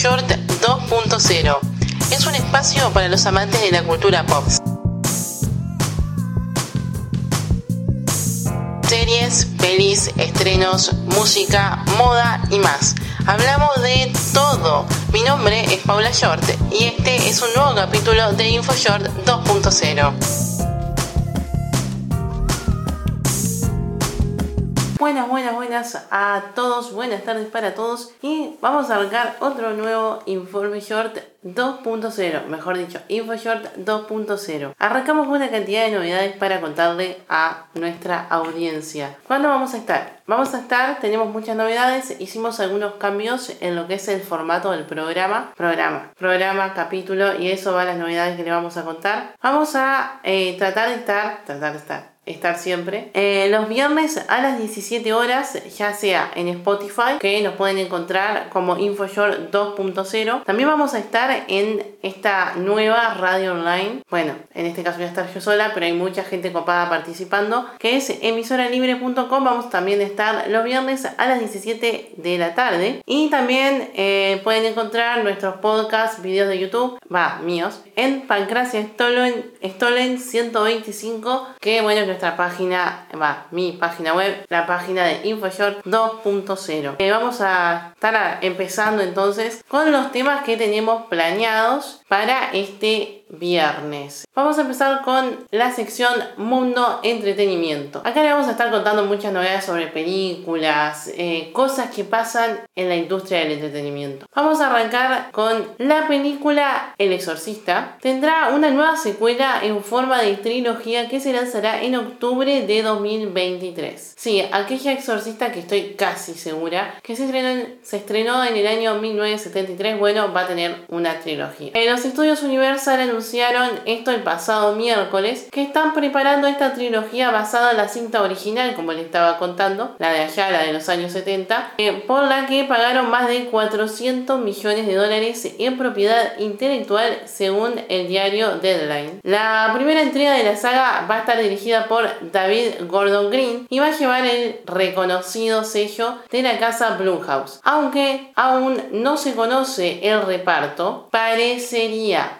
InfoShort 2.0. Es un espacio para los amantes de la cultura pop. Series, pelis, estrenos, música, moda y más. Hablamos de todo. Mi nombre es Paula Short y este es un nuevo capítulo de InfoShort 2.0. Buenas, buenas, buenas a todos, buenas tardes para todos y vamos a arrancar otro nuevo Informe Short 2.0, mejor dicho, InfoShort 2.0. Arrancamos una cantidad de novedades para contarle a nuestra audiencia. ¿Cuándo vamos a estar? Vamos a estar, tenemos muchas novedades, hicimos algunos cambios en lo que es el formato del programa, programa, programa, capítulo y eso va a las novedades que le vamos a contar. Vamos a eh, tratar de estar, tratar de estar, estar siempre. Eh, los viernes a las 17 horas, ya sea en Spotify, que nos pueden encontrar como InfoShort 2.0. También vamos a estar en esta nueva radio online. Bueno, en este caso voy a estar yo sola, pero hay mucha gente copada participando, que es emisoralibre.com. Vamos también a estar los viernes a las 17 de la tarde. Y también eh, pueden encontrar nuestros podcasts, videos de YouTube, va, míos, en Pancracia Stolen, Stolen 125, que bueno, nuestra página, va, mi página web, la página de InfoShort 2.0. Eh, vamos a estar empezando entonces con los temas que tenemos planeados para este viernes. Vamos a empezar con la sección Mundo Entretenimiento. Acá le vamos a estar contando muchas novedades sobre películas, eh, cosas que pasan en la industria del entretenimiento. Vamos a arrancar con la película El Exorcista. Tendrá una nueva secuela en forma de trilogía que se lanzará en octubre de 2023. Sí, aquella exorcista que estoy casi segura que se estrenó en, se estrenó en el año 1973, bueno, va a tener una trilogía. En los estudios Universal anunciaron esto el pasado miércoles, que están preparando esta trilogía basada en la cinta original, como les estaba contando, la de allá, la de los años 70, eh, por la que pagaron más de 400 millones de dólares en propiedad intelectual según el diario Deadline. La primera entrega de la saga va a estar dirigida por David Gordon Green y va a llevar el reconocido sello de la casa Blumhouse. Aunque aún no se conoce el reparto, parecería,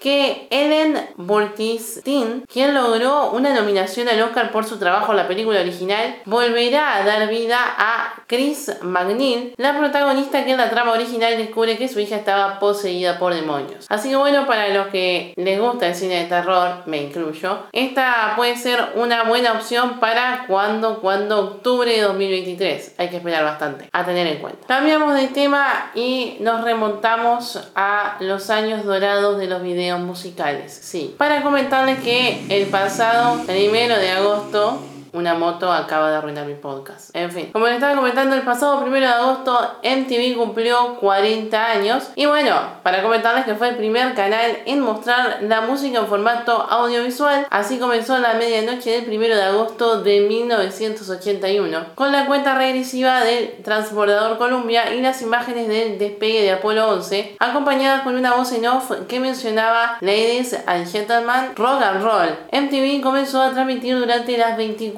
que Ellen Burstyn, quien logró una nominación al Oscar por su trabajo en la película original, volverá a dar vida a Chris McNeil, la protagonista que en la trama original descubre que su hija estaba poseída por demonios. Así que bueno, para los que les gusta el cine de terror, me incluyo, esta puede ser una buena opción para cuando, cuando octubre de 2023. Hay que esperar bastante, a tener en cuenta. Cambiamos de tema y nos remontamos a los años dorados de los videos musicales. Sí, para comentarles que el pasado primero de agosto una moto acaba de arruinar mi podcast. En fin, como les estaba comentando, el pasado primero de agosto MTV cumplió 40 años. Y bueno, para comentarles que fue el primer canal en mostrar la música en formato audiovisual. Así comenzó la medianoche del primero de agosto de 1981, con la cuenta regresiva del transbordador Columbia y las imágenes del despegue de Apolo 11, acompañadas con una voz en off que mencionaba Ladies and Gentlemen, Rock and Roll. MTV comenzó a transmitir durante las 24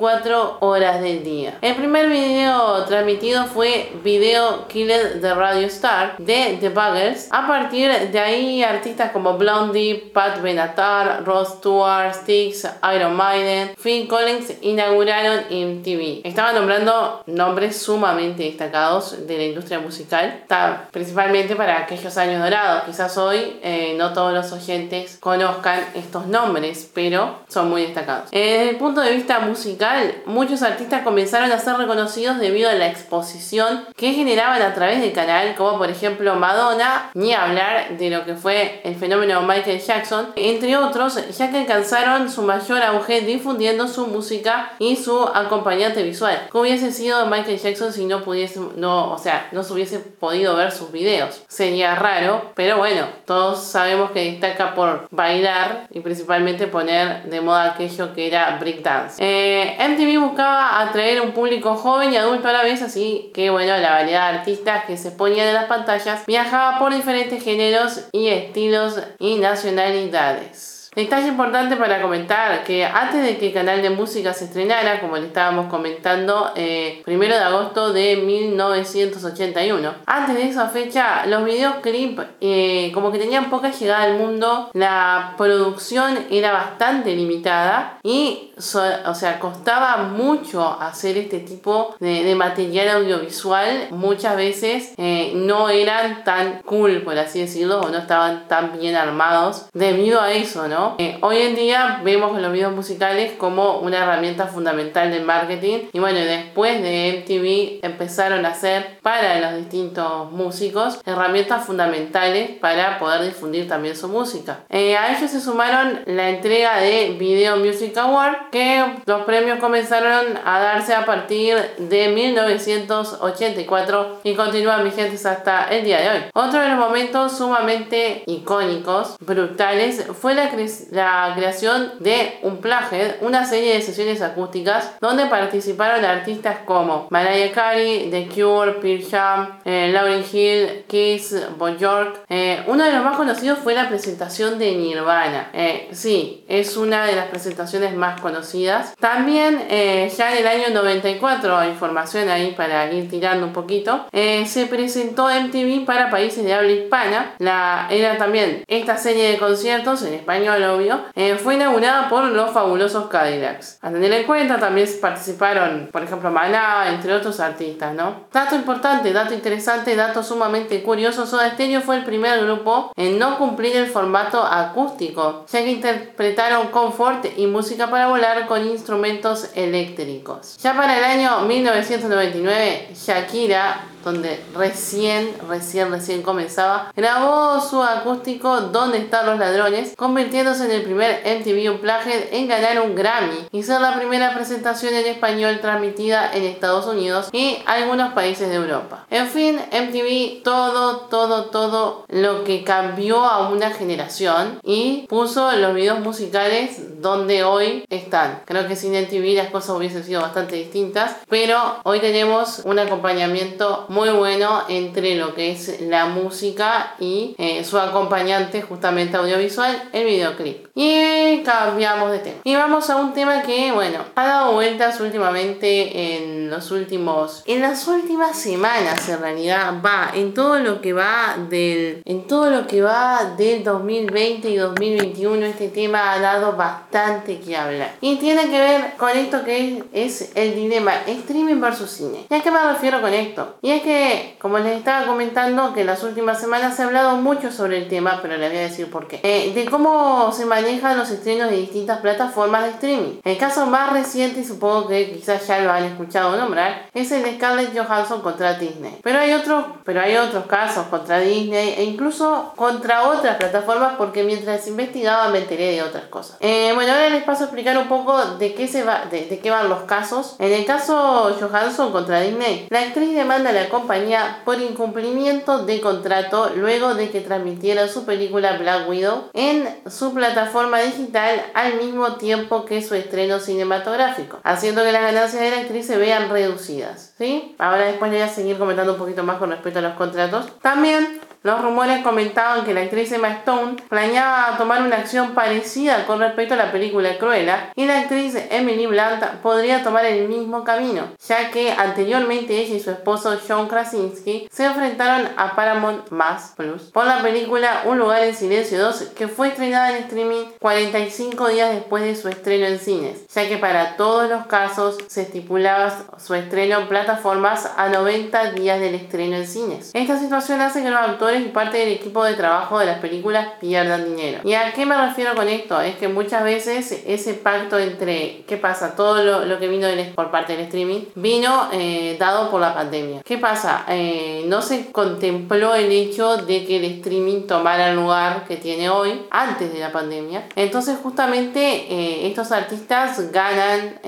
horas del día. El primer video transmitido fue Video Killed de Radio Star de The Buggers. A partir de ahí, artistas como Blondie, Pat Benatar, Ross Stewart, Styx, Iron Maiden, Phil Collins inauguraron MTV. Estaban nombrando nombres sumamente destacados de la industria musical, principalmente para aquellos años dorados. Quizás hoy eh, no todos los oyentes conozcan estos nombres, pero son muy destacados. Desde el punto de vista musical, muchos artistas comenzaron a ser reconocidos debido a la exposición que generaban a través del canal, como por ejemplo Madonna, ni hablar de lo que fue el fenómeno Michael Jackson, entre otros, ya que alcanzaron su mayor auge difundiendo su música y su acompañante visual. ¿Cómo hubiese sido Michael Jackson si no pudiese, no, o sea, no se hubiese podido ver sus videos? Sería raro, pero bueno, todos sabemos que destaca por bailar y principalmente poner de moda aquello que era breakdance. Eh, MTV buscaba atraer un público joven y adulto a la vez, así que bueno, la variedad de artistas que se ponían en las pantallas viajaba por diferentes géneros y estilos y nacionalidades. Detalle importante para comentar que antes de que el canal de música se estrenara, como le estábamos comentando, eh, primero de agosto de 1981, antes de esa fecha los videoclips eh, como que tenían poca llegada al mundo, la producción era bastante limitada y, o sea, costaba mucho hacer este tipo de, material audiovisual, muchas veces eh, no eran tan cool, por así decirlo, o no estaban tan bien armados. Debido a eso, ¿no? Eh, hoy en día vemos los videos musicales como una herramienta fundamental del marketing y bueno, después de MTV empezaron a ser para los distintos músicos herramientas fundamentales para poder difundir también su música. Eh, a ellos se sumaron la entrega de Video Music Award, que los premios comenzaron a darse a partir de 1984 y continúan vigentes hasta el día de hoy. Otro de los momentos sumamente icónicos, brutales, fue la, la creación de Unplugged, una serie de sesiones acústicas donde participaron artistas como Mariah Carey, The Cure, Pearl Jam, eh, Lauryn Hill, Kiss, Bon York. Eh, uno de los más conocidos fue la presentación de Nirvana. Eh, sí, es una de las presentaciones más conocidas. También ya en el año 94, información ahí para ir tirando un poquito, se presentó MTV para países de habla hispana. La, era también esta serie de conciertos en español, obvio, fue inaugurada por los fabulosos Cadillacs. A tener en cuenta también participaron, por ejemplo, Maná, entre otros artistas, ¿no? Dato importante, dato interesante, dato sumamente curioso, Soda Stereo fue el primer grupo en no cumplir el formato acústico, ya que interpretaron confort y música para volar con instrumentos eléctricos. Ya para el año 1999, Shakira donde recién, recién, recién comenzaba, grabó su acústico Donde están los ladrones, convirtiéndose en el primer MTV Unplugged en ganar un Grammy y ser la primera presentación en español transmitida en Estados Unidos y algunos países de Europa. En fin, MTV todo, todo, todo lo que cambió a una generación y puso los videos musicales donde hoy están. Creo que sin MTV las cosas hubiesen sido bastante distintas, pero hoy tenemos un acompañamiento muy bueno entre lo que es la música y eh, su acompañante justamente audiovisual, el videoclip. Y cambiamos de tema. Y vamos a un tema que, bueno, ha dado vueltas últimamente en los últimos, en las últimas semanas en realidad, va, en todo lo que va del, en todo lo que va del 2020 y 2021, este tema ha dado bastante que hablar. Y tiene que ver con esto que es, el dilema streaming versus cine. ¿Y a qué me refiero con esto? Y que, como les estaba comentando, que en las últimas semanas se ha hablado mucho sobre el tema, pero les voy a decir por qué. Eh, de cómo se manejan los estrenos de distintas plataformas de streaming. El caso más reciente, y supongo que quizás ya lo han escuchado nombrar, es el de Scarlett Johansson contra Disney. Pero hay otros, pero hay otros casos contra Disney e incluso contra otras plataformas porque mientras investigaba me enteré de otras cosas. Eh, bueno, ahora les paso a explicar un poco de qué se va, de, de qué van los casos. En el caso Johansson contra Disney, la actriz demanda la compañía por incumplimiento de contrato luego de que transmitiera su película Black Widow en su plataforma digital al mismo tiempo que su estreno cinematográfico, haciendo que las ganancias de la actriz se vean reducidas. ¿sí? Ahora después voy a seguir comentando un poquito más con respecto a los contratos. También los rumores comentaban que la actriz Emma Stone planeaba tomar una acción parecida con respecto a la película Cruella y la actriz Emily Blunt podría tomar el mismo camino, ya que anteriormente ella y su esposo John Krasinski se enfrentaron a Paramount Plus por la película Un lugar en silencio 2 que fue estrenada en streaming 45 días después de su estreno en cines, ya que para todos los casos se estipulaba su estreno en plataformas a 90 días del estreno en cines. Esta situación hace que los actores y parte del equipo de trabajo de las películas pierdan dinero. ¿Y a qué me refiero con esto? Es que muchas veces ese pacto entre, ¿qué pasa? Todo lo, que vino por parte del streaming vino eh, dado por la pandemia. ¿Qué pasa? Eh, no se contempló el hecho de que el streaming tomara el lugar que tiene hoy antes de la pandemia. Entonces justamente eh, estos artistas ganan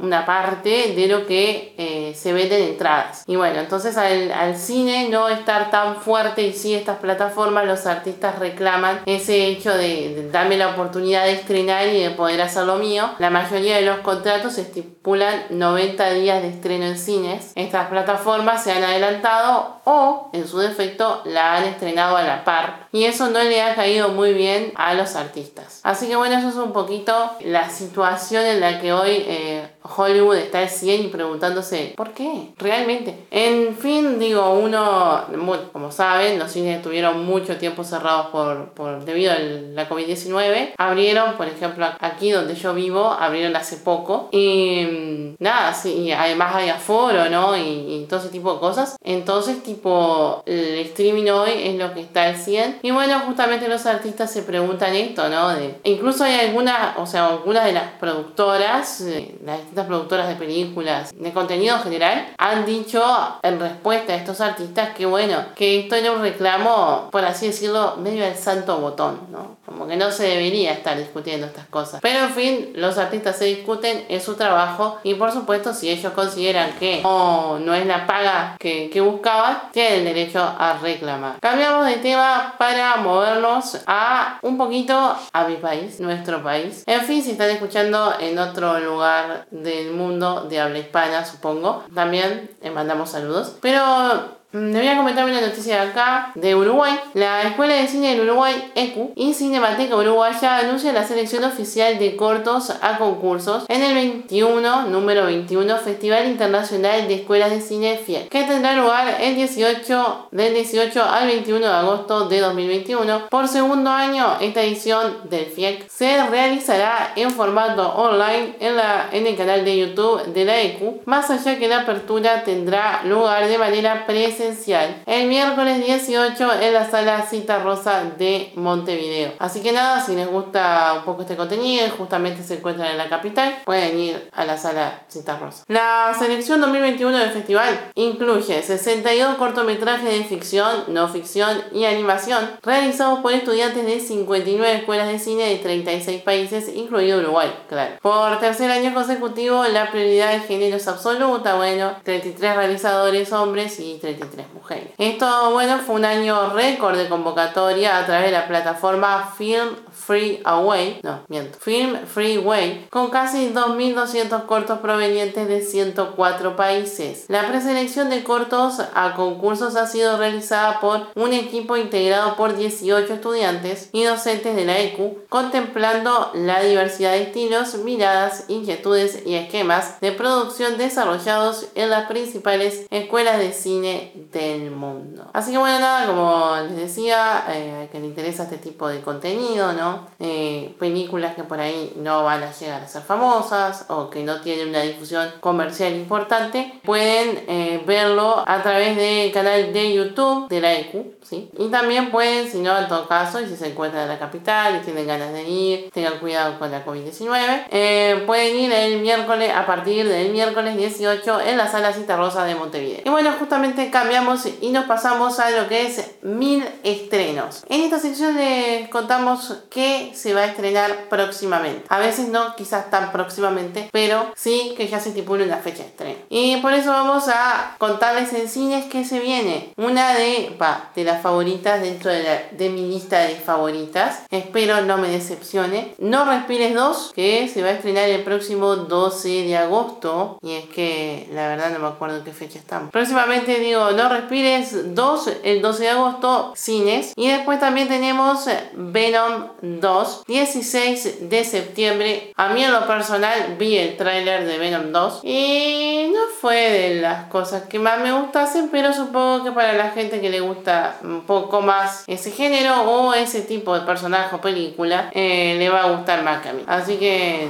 una parte de lo que eh, se venden entradas. Y bueno, entonces al, al, cine no estar tan fuerte y sí estas plataformas, los artistas reclaman ese hecho de, darme la oportunidad de estrenar y de poder hacer lo mío. La mayoría de los contratos estipulan 90 días de estreno en cines. Estas plataformas se han adelantado o en su defecto la han estrenado a la par. Y eso no le ha caído muy bien a los artistas. Así que bueno, eso es un poquito la situación en la que hoy eh, Hollywood está al 100 y preguntándose, ¿por qué? Realmente. En fin, digo, uno, como saben, los cines estuvieron mucho tiempo cerrados por, por debido a la COVID-19. Abrieron, por ejemplo, aquí donde yo vivo, abrieron hace poco. Y mm, nada, sí, además hay aforo, ¿no? Y, todo ese tipo de cosas. Entonces, tipo, el streaming hoy es lo que está al 100. Y bueno, justamente los artistas se preguntan esto, ¿no? De, incluso hay algunas, o sea, algunas de las productoras, eh, las distintas productoras de películas, de contenido en general, han dicho en respuesta a estos artistas que bueno, que esto era un reclamo, por así decirlo, medio al santo botón, ¿no? Como que no se debería estar discutiendo estas cosas. Pero en fin, los artistas se discuten, es su trabajo y por supuesto si ellos consideran que no, no es la paga que, que buscaban, tienen derecho a reclamar. Cambiamos de tema para movernos a un poquito a mi país, nuestro país. En fin, si están escuchando en otro lugar del mundo de habla hispana, supongo, también les mandamos saludos. Pero le voy a comentar una noticia de acá, de Uruguay. La Escuela de Cine del Uruguay, ECU, y Cinemateca Uruguaya anuncia la selección oficial de cortos a concursos en el 21, número 21, Festival Internacional de Escuelas de Cine FIEC, que tendrá lugar el 18, del 18 al 21 de agosto de 2021. Por segundo año, esta edición del FIEC se realizará en formato online en, la, en el canal de YouTube de la ECU, más allá que la apertura tendrá lugar de manera presencial el miércoles 18 en la sala Cita Rosa de Montevideo. Así que nada, si les gusta un poco este contenido, justamente se encuentran en la capital, pueden ir a la sala Cita Rosa. La selección 2021 del festival incluye 62 cortometrajes de ficción, no ficción y animación realizados por estudiantes de 59 escuelas de cine de 36 países, incluido Uruguay, claro. Por tercer año consecutivo, la prioridad de género es absoluta, bueno, 33 realizadores hombres y 33 mujeres. Esto, bueno, fue un año récord de convocatoria a través de la plataforma Film Free Away, no, miento, Film Freeway, con casi 2.200 cortos provenientes de 104 países. La preselección de cortos a concursos ha sido realizada por un equipo integrado por 18 estudiantes y docentes de la ECU, contemplando la diversidad de estilos, miradas, inquietudes y esquemas de producción desarrollados en las principales escuelas de cine del mundo. Así que bueno, nada, como les decía, eh, que le interesa este tipo de contenido, ¿no? Eh, películas que por ahí no van a llegar a ser famosas o que no tienen una difusión comercial importante, pueden eh, verlo a través del canal de YouTube de la EQ, ¿sí? Y también pueden, si no, en todo caso, y si se encuentran en la capital y tienen ganas de ir, tengan cuidado con la COVID-19, pueden ir el miércoles, a partir del miércoles 18 en la sala Cita Rosa de Montevideo. Y bueno, justamente cambiamos y nos pasamos a lo que es mil estrenos. En esta sección les contamos que se va a estrenar próximamente. A veces no, quizás tan próximamente, pero sí que ya se estipula una fecha de estreno. Y por eso vamos a contarles en cines que se viene. Una de, de las favoritas dentro de, la, de mi lista de favoritas. Espero no me decepcione. No Respires 2, que se va a estrenar el próximo 12 de agosto. Y es que la verdad no me acuerdo qué fecha estamos. Próximamente digo, no Respires 2, el 12 de agosto, cines. Y después también tenemos Venom 2, 16 de septiembre. A mí en lo personal vi el tráiler de Venom 2 y no fue de las cosas que más me gustasen, pero supongo que para la gente que le gusta un poco más ese género o ese tipo de personaje o película, eh, le va a gustar más que a mí. Así que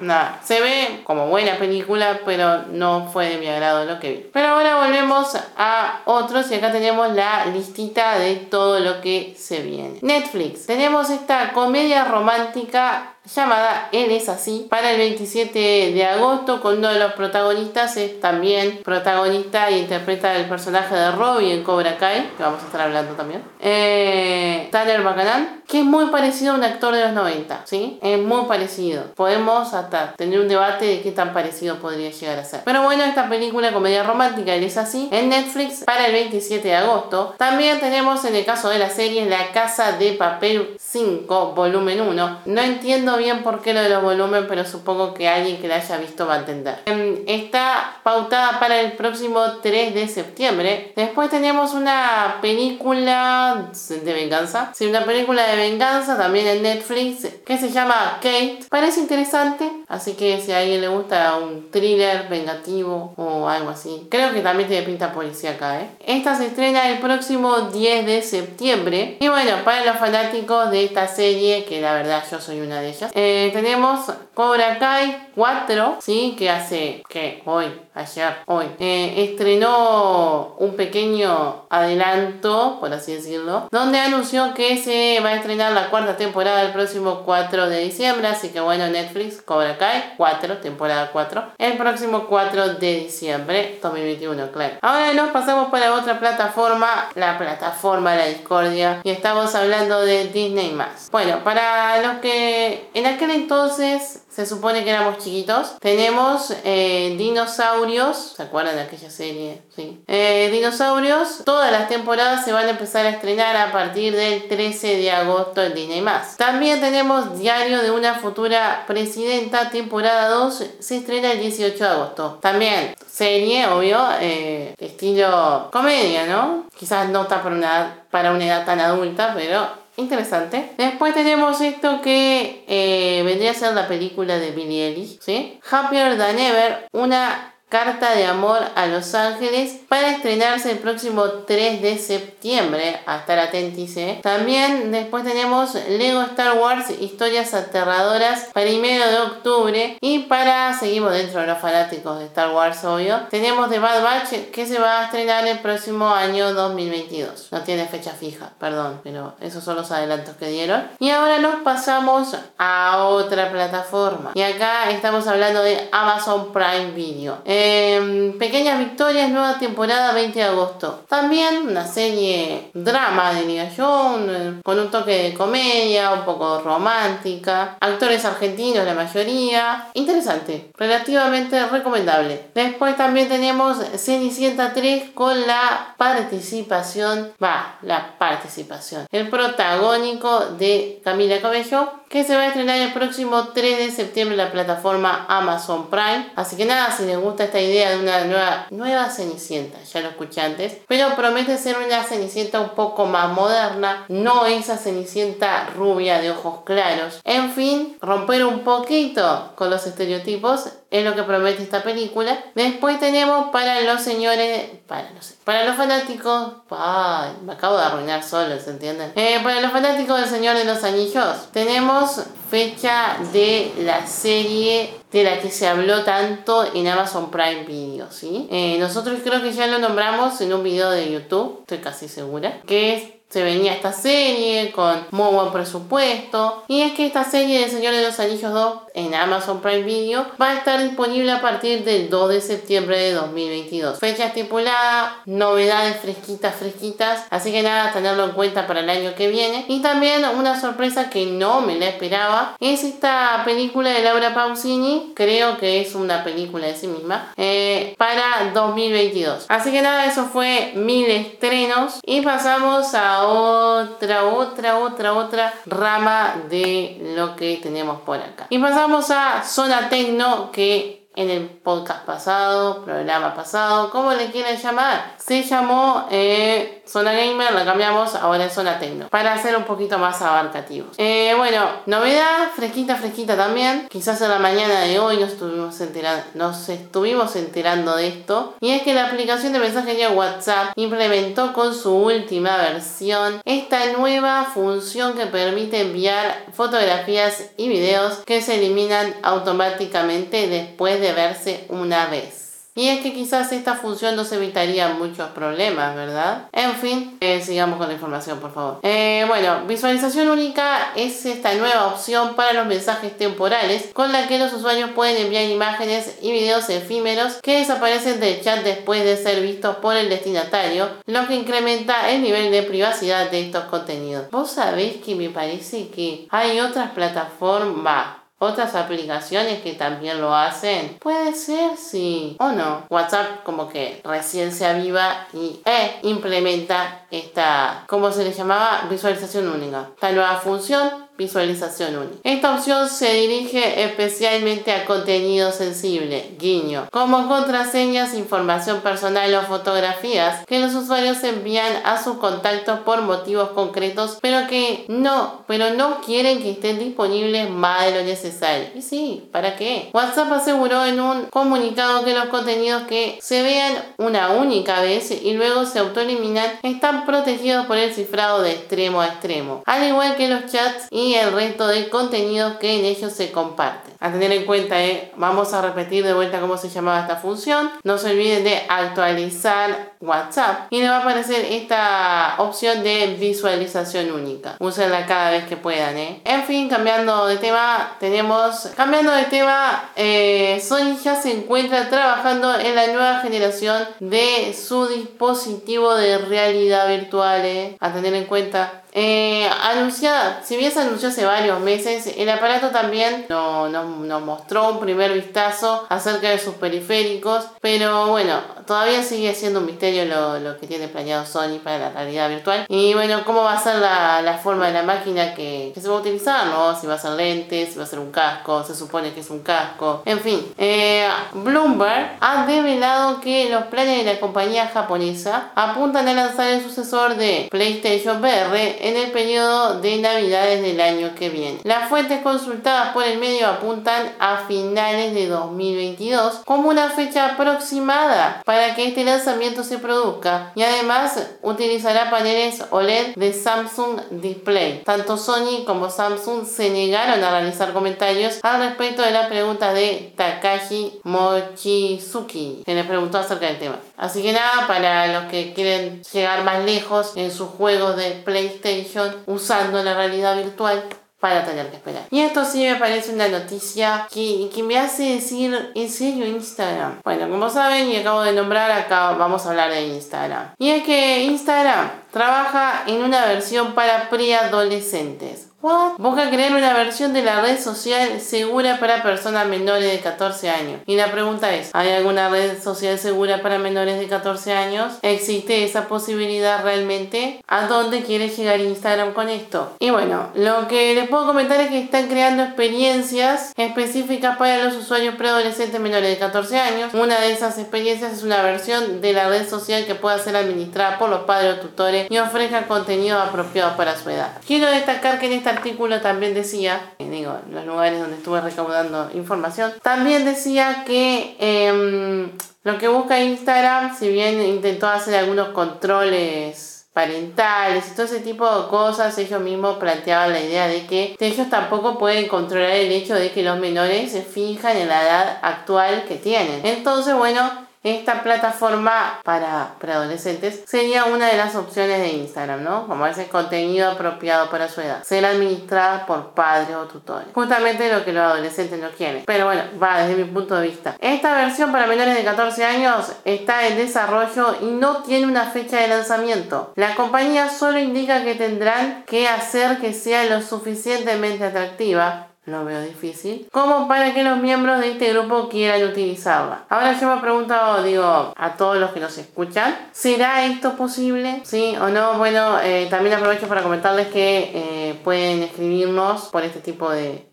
nada, se ve como buena película, pero no fue de mi agrado lo que vi. Pero ahora volvemos a otros y acá tenemos la listita de todo lo que se viene. Netflix, tenemos esta comedia romántica llamada Él es así para el 27 de agosto con uno de los protagonistas es también protagonista e interpreta el personaje de Robbie en Cobra Kai que vamos a estar hablando también. Eh, Tyler Bacanan que es muy parecido a un actor de los 90 ¿sí? es muy parecido. Podemos hasta tener un debate de qué tan parecido podría llegar a ser. Pero bueno esta película comedia romántica Él es así en Netflix para el 27 de agosto. También tenemos en el caso de la serie La Casa de Papel 5 volumen 1 no entiendo bien por qué lo de los volúmenes, pero supongo que alguien que la haya visto va a entender. Em, está pautada para el próximo 3 de septiembre. Después tenemos una película de venganza. Sí, una película de venganza también en Netflix que se llama Kate. Parece interesante, así que si a alguien le gusta un thriller vengativo o algo así. Creo que también tiene pinta policíaca, ¿eh? Esta se estrena el próximo 10 de septiembre. Y bueno, para los fanáticos de esta serie, que la verdad yo soy una de ellas, eh, tenemos Cobra Kai 4, ¿sí? Que hace, que hoy, ayer, hoy, eh, estrenó un pequeño adelanto, por así decirlo, donde anunció que se va a estrenar la cuarta temporada el próximo 4 de diciembre, así que bueno, Netflix, Cobra Kai 4, temporada 4, el próximo 4 de diciembre 2021, claro. Ahora nos pasamos para otra plataforma, la plataforma de la discordia, y estamos hablando de Disney+. Bueno, para los que en aquel entonces se supone que éramos chiquitos. Tenemos eh, dinosaurios. ¿Se acuerdan de aquella serie? Sí. Eh, dinosaurios. Todas las temporadas se van a empezar a estrenar a partir del 13 de agosto en Disney+. También tenemos Diario de una futura presidenta. Temporada 2 se estrena el 18 de agosto. También serie, obvio, eh, estilo comedia, ¿no? Quizás no está para una, para una edad tan adulta, pero interesante. Después tenemos esto que eh, vendría a ser la película de Billy Ellis, ¿sí? Happier Than Ever, una Carta de Amor a Los Ángeles para estrenarse el próximo 3 de septiembre. Hasta la aténtice. También después tenemos Lego Star Wars Historias Aterradoras para el medio de octubre. Y para, seguimos dentro de los fanáticos de Star Wars, obvio. Tenemos The Bad Batch que se va a estrenar el próximo año 2022. No tiene fecha fija, perdón, pero esos son los adelantos que dieron. Y ahora nos pasamos a otra plataforma. Y acá estamos hablando de Amazon Prime Video. Em, Pequeñas Victorias, nueva temporada 20 de agosto. También una serie drama, diría yo, con un toque de comedia, un poco romántica. Actores argentinos, la mayoría. Interesante, relativamente recomendable. Después también tenemos Cenicienta 3 con la participación, va, la participación, el protagónico de Camila Cabello que se va a estrenar el próximo 3 de septiembre en la plataforma Amazon Prime. Así que nada, si les gusta esta idea de una nueva, nueva Cenicienta, ya lo escuché antes, pero promete ser una Cenicienta un poco más moderna, no esa Cenicienta rubia de ojos claros. En fin, romper un poquito con los estereotipos es lo que promete esta película. Después tenemos para los señores, para los, para los fanáticos, ay, me acabo de arruinar solo, ¿se entienden? Eh, para los fanáticos del Señor de los Anillos, tenemos fecha de la serie de la que se habló tanto en Amazon Prime Video, ¿sí? Eh, nosotros creo que ya lo nombramos en un video de YouTube, estoy casi segura, que es se venía esta serie con muy buen presupuesto. Y es que esta serie de Señor de los Anillos 2 en Amazon Prime Video va a estar disponible a partir del 2 de septiembre de 2022. Fecha estipulada, novedades fresquitas, fresquitas. Así que nada, tenerlo en cuenta para el año que viene. Y también una sorpresa que no me la esperaba es esta película de Laura Pausini. Creo que es una película de sí misma. Eh, para 2022. Así que nada, eso fue mil estrenos. Y pasamos a otra, otra, otra, otra rama de lo que tenemos por acá. Y pasamos a Zona Tecno, que en el podcast pasado, programa pasado, como le quieren llamar, se llamó eh, Zona Gamer la cambiamos ahora en Zona Tecno para ser un poquito más abarcativos. Eh, bueno, novedad fresquita, fresquita también. Quizás en la mañana de hoy nos estuvimos, enterando, nos estuvimos enterando de esto. Y es que la aplicación de mensajería WhatsApp implementó con su última versión esta nueva función que permite enviar fotografías y videos que se eliminan automáticamente después de verse una vez. Y es que quizás esta función nos evitaría muchos problemas, ¿verdad? En fin, eh, sigamos con la información, por favor. Eh, bueno, visualización única es esta nueva opción para los mensajes temporales con la que los usuarios pueden enviar imágenes y videos efímeros que desaparecen del chat después de ser vistos por el destinatario, lo que incrementa el nivel de privacidad de estos contenidos. Vos sabés que me parece que hay otras plataformas otras aplicaciones que también lo hacen. Puede ser, sí. O no. WhatsApp como que recién se aviva y e implementa esta, ¿cómo se le llamaba? Visualización única. Esta nueva función visualización única. Esta opción se dirige especialmente a contenido sensible, guiño, como contraseñas, información personal o fotografías que los usuarios envían a sus contactos por motivos concretos, pero que no, pero no quieren que estén disponibles más de lo necesario. Y sí, ¿para qué? WhatsApp aseguró en un comunicado que los contenidos que se vean una única vez y luego se autoeliminan están protegidos por el cifrado de extremo a extremo, al igual que los chats y el resto de contenidos que en ellos se comparten. A tener en cuenta, eh, vamos a repetir de vuelta cómo se llamaba esta función. No se olviden de actualizar WhatsApp y le va a aparecer esta opción de visualización única. Úsenla cada vez que puedan. ¿eh? En fin, cambiando de tema, tenemos, cambiando de tema, eh, Sony ya se encuentra trabajando en la nueva generación de su dispositivo de realidad virtual. ¿eh? A tener en cuenta eh, anunciada, si bien se anunció hace varios meses, el aparato también nos no, mostró un primer vistazo acerca de sus periféricos, pero bueno, todavía sigue siendo un misterio lo, que tiene planeado Sony para la realidad virtual. Y bueno, cómo va a ser la, forma de la máquina que, se va a utilizar, ¿no? Si va a ser lentes, si va a ser un casco, se supone que es un casco, en fin. Eh, Bloomberg ha develado que los planes de la compañía japonesa apuntan a lanzar el sucesor de PlayStation VR en el periodo de Navidades del año que viene. Las fuentes consultadas por el medio apuntan a finales de 2022 como una fecha aproximada para que este lanzamiento se produzca y además utilizará paneles OLED de Samsung Display. Tanto Sony como Samsung se negaron a realizar comentarios al respecto de la pregunta de Takashi Mochizuki, que le preguntó acerca del tema. Así que nada, para los que quieren llegar más lejos en sus juegos de PlayStation, usando la realidad virtual para tener que esperar. Y esto sí me parece una noticia que, que, me hace decir, ¿en serio Instagram? Bueno, como saben y acabo de nombrar, acá vamos a hablar de Instagram. Y es que Instagram trabaja en una versión para preadolescentes. What? Busca crear una versión de la red social segura para personas menores de 14 años. Y la pregunta es, ¿hay alguna red social segura para menores de 14 años? ¿Existe esa posibilidad realmente? ¿A dónde quiere llegar Instagram con esto? Y bueno, lo que les puedo comentar es que están creando experiencias específicas para los usuarios preadolescentes menores de 14 años. Una de esas experiencias es una versión de la red social que pueda ser administrada por los padres o tutores y ofrezca contenido apropiado para su edad. Quiero destacar que en esta artículo también decía, digo, los lugares donde estuve recaudando información, también decía que em, lo que busca Instagram, si bien intentó hacer algunos controles parentales y todo ese tipo de cosas, ellos mismos planteaban la idea de que ellos tampoco pueden controlar el hecho de que los menores se fijan en la edad actual que tienen. Entonces, bueno, esta plataforma para preadolescentes sería una de las opciones de Instagram, ¿no? Como ese contenido apropiado para su edad. Ser administrada por padres o tutores. Justamente lo que los adolescentes no quieren. Pero bueno, va desde mi punto de vista. Esta versión para menores de 14 años está en desarrollo y no tiene una fecha de lanzamiento. La compañía solo indica que tendrán que hacer que sea lo suficientemente atractiva lo veo difícil, como para que los miembros de este grupo quieran utilizarla. Ahora yo me pregunto, digo, a todos los que nos escuchan, ¿será esto posible? ¿Sí o no? Bueno, eh, también aprovecho para comentarles que eh, pueden escribirnos por este tipo de,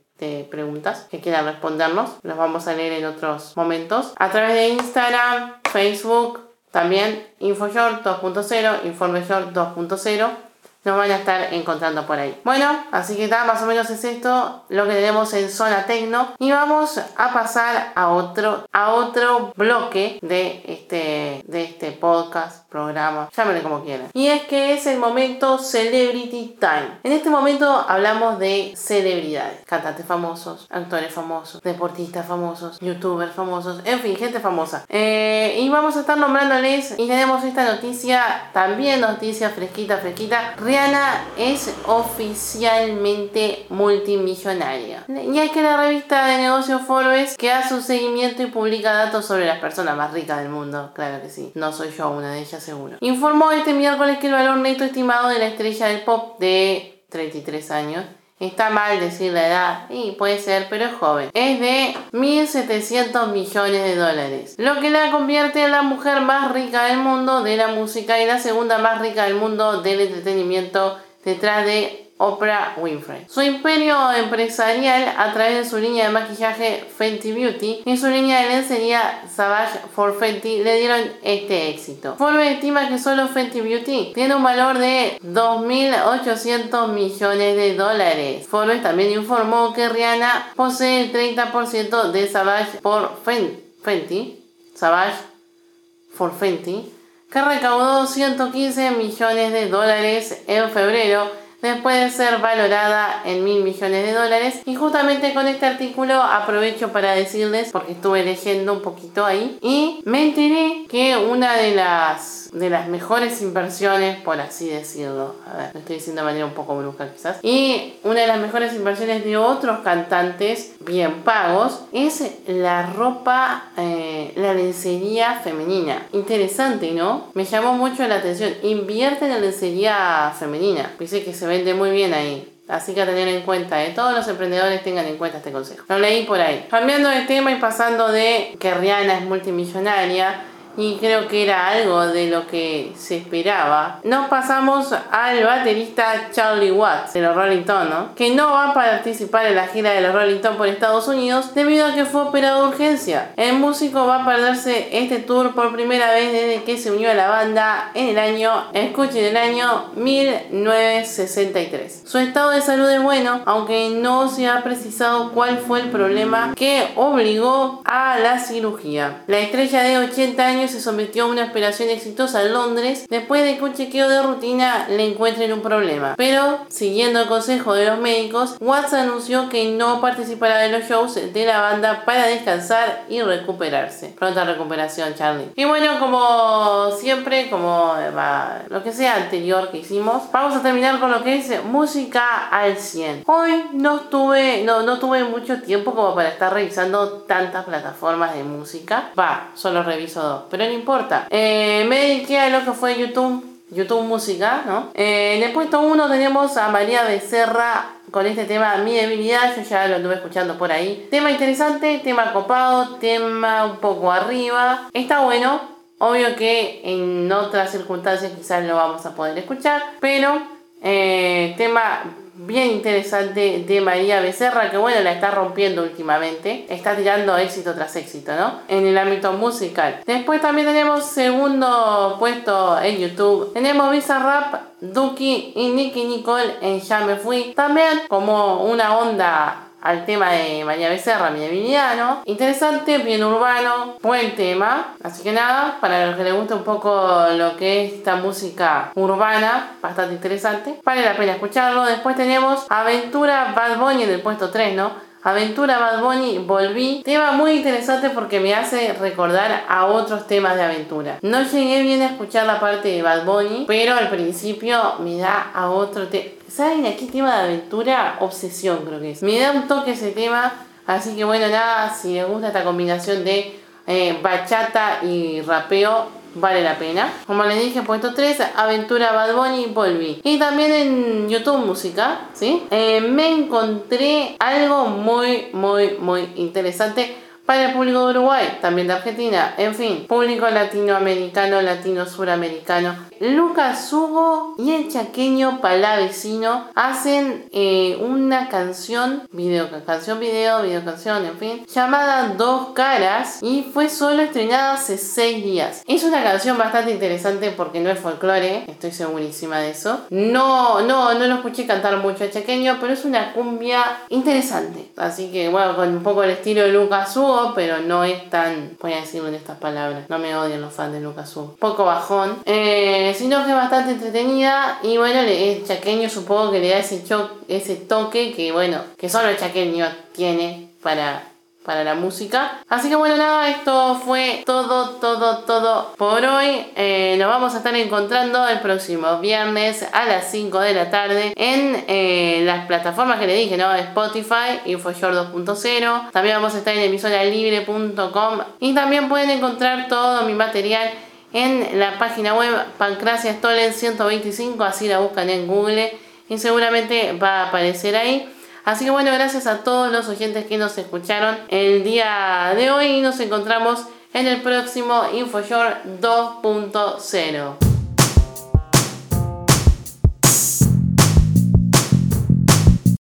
preguntas que quieran respondernos. Los vamos a leer en otros momentos. A través de Instagram, Facebook, también InfoShort 2.0, InformeShort 2.0 nos van a estar encontrando por ahí. Bueno, así que está, más o menos es esto lo que tenemos en zona tecno y vamos a pasar a otro a otro bloque de este de este podcast, programa, llámenle como quieran. Y es que es el momento Celebrity Time. En este momento hablamos de celebridades, cantantes famosos, actores famosos, deportistas famosos, youtubers famosos, en fin, gente famosa. Eh, y vamos a estar nombrándoles y tenemos esta noticia, también noticia fresquita, fresquita. Es oficialmente multimillonaria. Y es que la revista de negocios Forbes que hace un seguimiento y publica datos sobre las personas más ricas del mundo, claro que sí, no soy yo una de ellas seguro. Informó este miércoles que el valor neto estimado de la estrella del pop de 33 años Está mal decir la edad, y puede ser, pero es joven. Es de 1.700 millones de dólares, lo que la convierte en la mujer más rica del mundo de la música y la segunda más rica del mundo del entretenimiento detrás de Oprah Winfrey. Su imperio empresarial a través de su línea de maquillaje Fenty Beauty y su línea de lencería Savage for Fenty le dieron este éxito. Forbes estima que solo Fenty Beauty tiene un valor de 2.800 millones de dólares. Forbes también informó que Rihanna posee el 30% de Savage por Fenty, Savage for Fenty, que recaudó 115 millones de dólares en febrero después de ser valorada en mil millones de dólares. Y justamente con este artículo aprovecho para decirles, porque estuve leyendo un poquito ahí, y me enteré que una de las de las mejores inversiones, por así decirlo, a ver, lo estoy diciendo de manera un poco brusca quizás, y una de las mejores inversiones de otros cantantes bien pagos es la ropa, eh, la lencería femenina. Interesante, ¿no? Me llamó mucho la atención. Invierte en la lencería femenina. Dice que se muy bien ahí. Así que a tener en cuenta, ¿eh? todos los emprendedores tengan en cuenta este consejo. Lo leí por ahí. Cambiando de tema y pasando de que Rihanna es multimillonaria y creo que era algo de lo que se esperaba. Nos pasamos al baterista Charlie Watts de los Rolling Stones, que no va a participar en la gira de los Rolling Stones por Estados Unidos debido a que fue operado de urgencia. El músico va a perderse este tour por primera vez desde que se unió a la banda en el año, escuchen, el año 1963. Su estado de salud es bueno, aunque no se ha precisado cuál fue el problema que obligó a la cirugía. La estrella de 80 años se sometió a una operación exitosa en Londres después de que un chequeo de rutina le encuentren un problema. Pero, siguiendo el consejo de los médicos, Watts anunció que no participará de los shows de la banda para descansar y recuperarse. Pronta recuperación, Charlie. Y bueno, como siempre, como lo que sea anterior que hicimos, vamos a terminar con lo que es música al 100. Hoy no estuve, no, no tuve mucho tiempo como para estar revisando tantas plataformas de música. Va, solo reviso dos no importa. Eh, me dediqué a lo que fue YouTube, YouTube Música, ¿no? Eh, en el puesto 1 tenemos a María Becerra con este tema Mi debilidad, yo ya lo estuve escuchando por ahí. Tema interesante, tema copado, tema un poco arriba. Está bueno, obvio que en otras circunstancias quizás lo vamos a poder escuchar, pero eh, tema bien interesante de María Becerra, que bueno, la está rompiendo últimamente. Está tirando éxito tras éxito, ¿no? En el ámbito musical. Después también tenemos segundo puesto en YouTube. Tenemos Visa Rap, Duki y Nicky Nicole en Ya Me Fui. También como una onda al tema de María Becerra, mi debilidad, ¿no? Interesante, bien urbano, buen tema. Así que nada, para los que les gusta un poco lo que es esta música urbana, bastante interesante, vale la pena escucharlo. Después tenemos Aventura Bad Bunny en el puesto 3, ¿no? Aventura Bad Bunny, volví. Tema muy interesante porque me hace recordar a otros temas de aventura. No llegué bien a escuchar la parte de Bad Bunny, pero al principio me da a otro tema. ¿Saben a qué tema de aventura? Obsesión creo que es. Me da un toque ese tema. Así que bueno, nada, si les gusta esta combinación de eh, bachata y rapeo, vale la pena. Como les dije, puesto 3, Aventura Bad Bunny, volví. Y también en YouTube Música, ¿sí? Eh, me encontré algo muy, muy, muy interesante para el público de Uruguay, también de Argentina, en fin, público latinoamericano, latino-suramericano. Lucas Hugo y el chaqueño Palavecino hacen eh, una canción, video, canción, video, video, canción, en fin, llamada Dos Caras y fue solo estrenada hace seis días. Es una canción bastante interesante porque no es folclore, estoy segurísima de eso. No, no, no lo escuché cantar mucho a chaqueño, pero es una cumbia interesante. Así que bueno, con un poco el estilo de Lucas Hugo pero no es tan, voy a decirlo en estas palabras, no me odian los fans de Lucas poco bajón, eh, sino que es bastante entretenida y bueno, el chaqueño supongo que le da ese, ese toque que bueno, que solo el chaqueño tiene para para la música. Así que bueno, nada, esto fue todo, todo, todo por hoy. Eh, nos vamos a estar encontrando el próximo viernes a las 5 de la tarde en eh, las plataformas que le dije, ¿no? Spotify, InfoShort 2.0. También vamos a estar en emisoralibre.com y también pueden encontrar todo mi material en la página web Pancracia Stolen 125, así la buscan en Google y seguramente va a aparecer ahí. Así que bueno, gracias a todos los oyentes que nos escucharon el día de hoy y nos encontramos en el próximo InfoShore 2.0.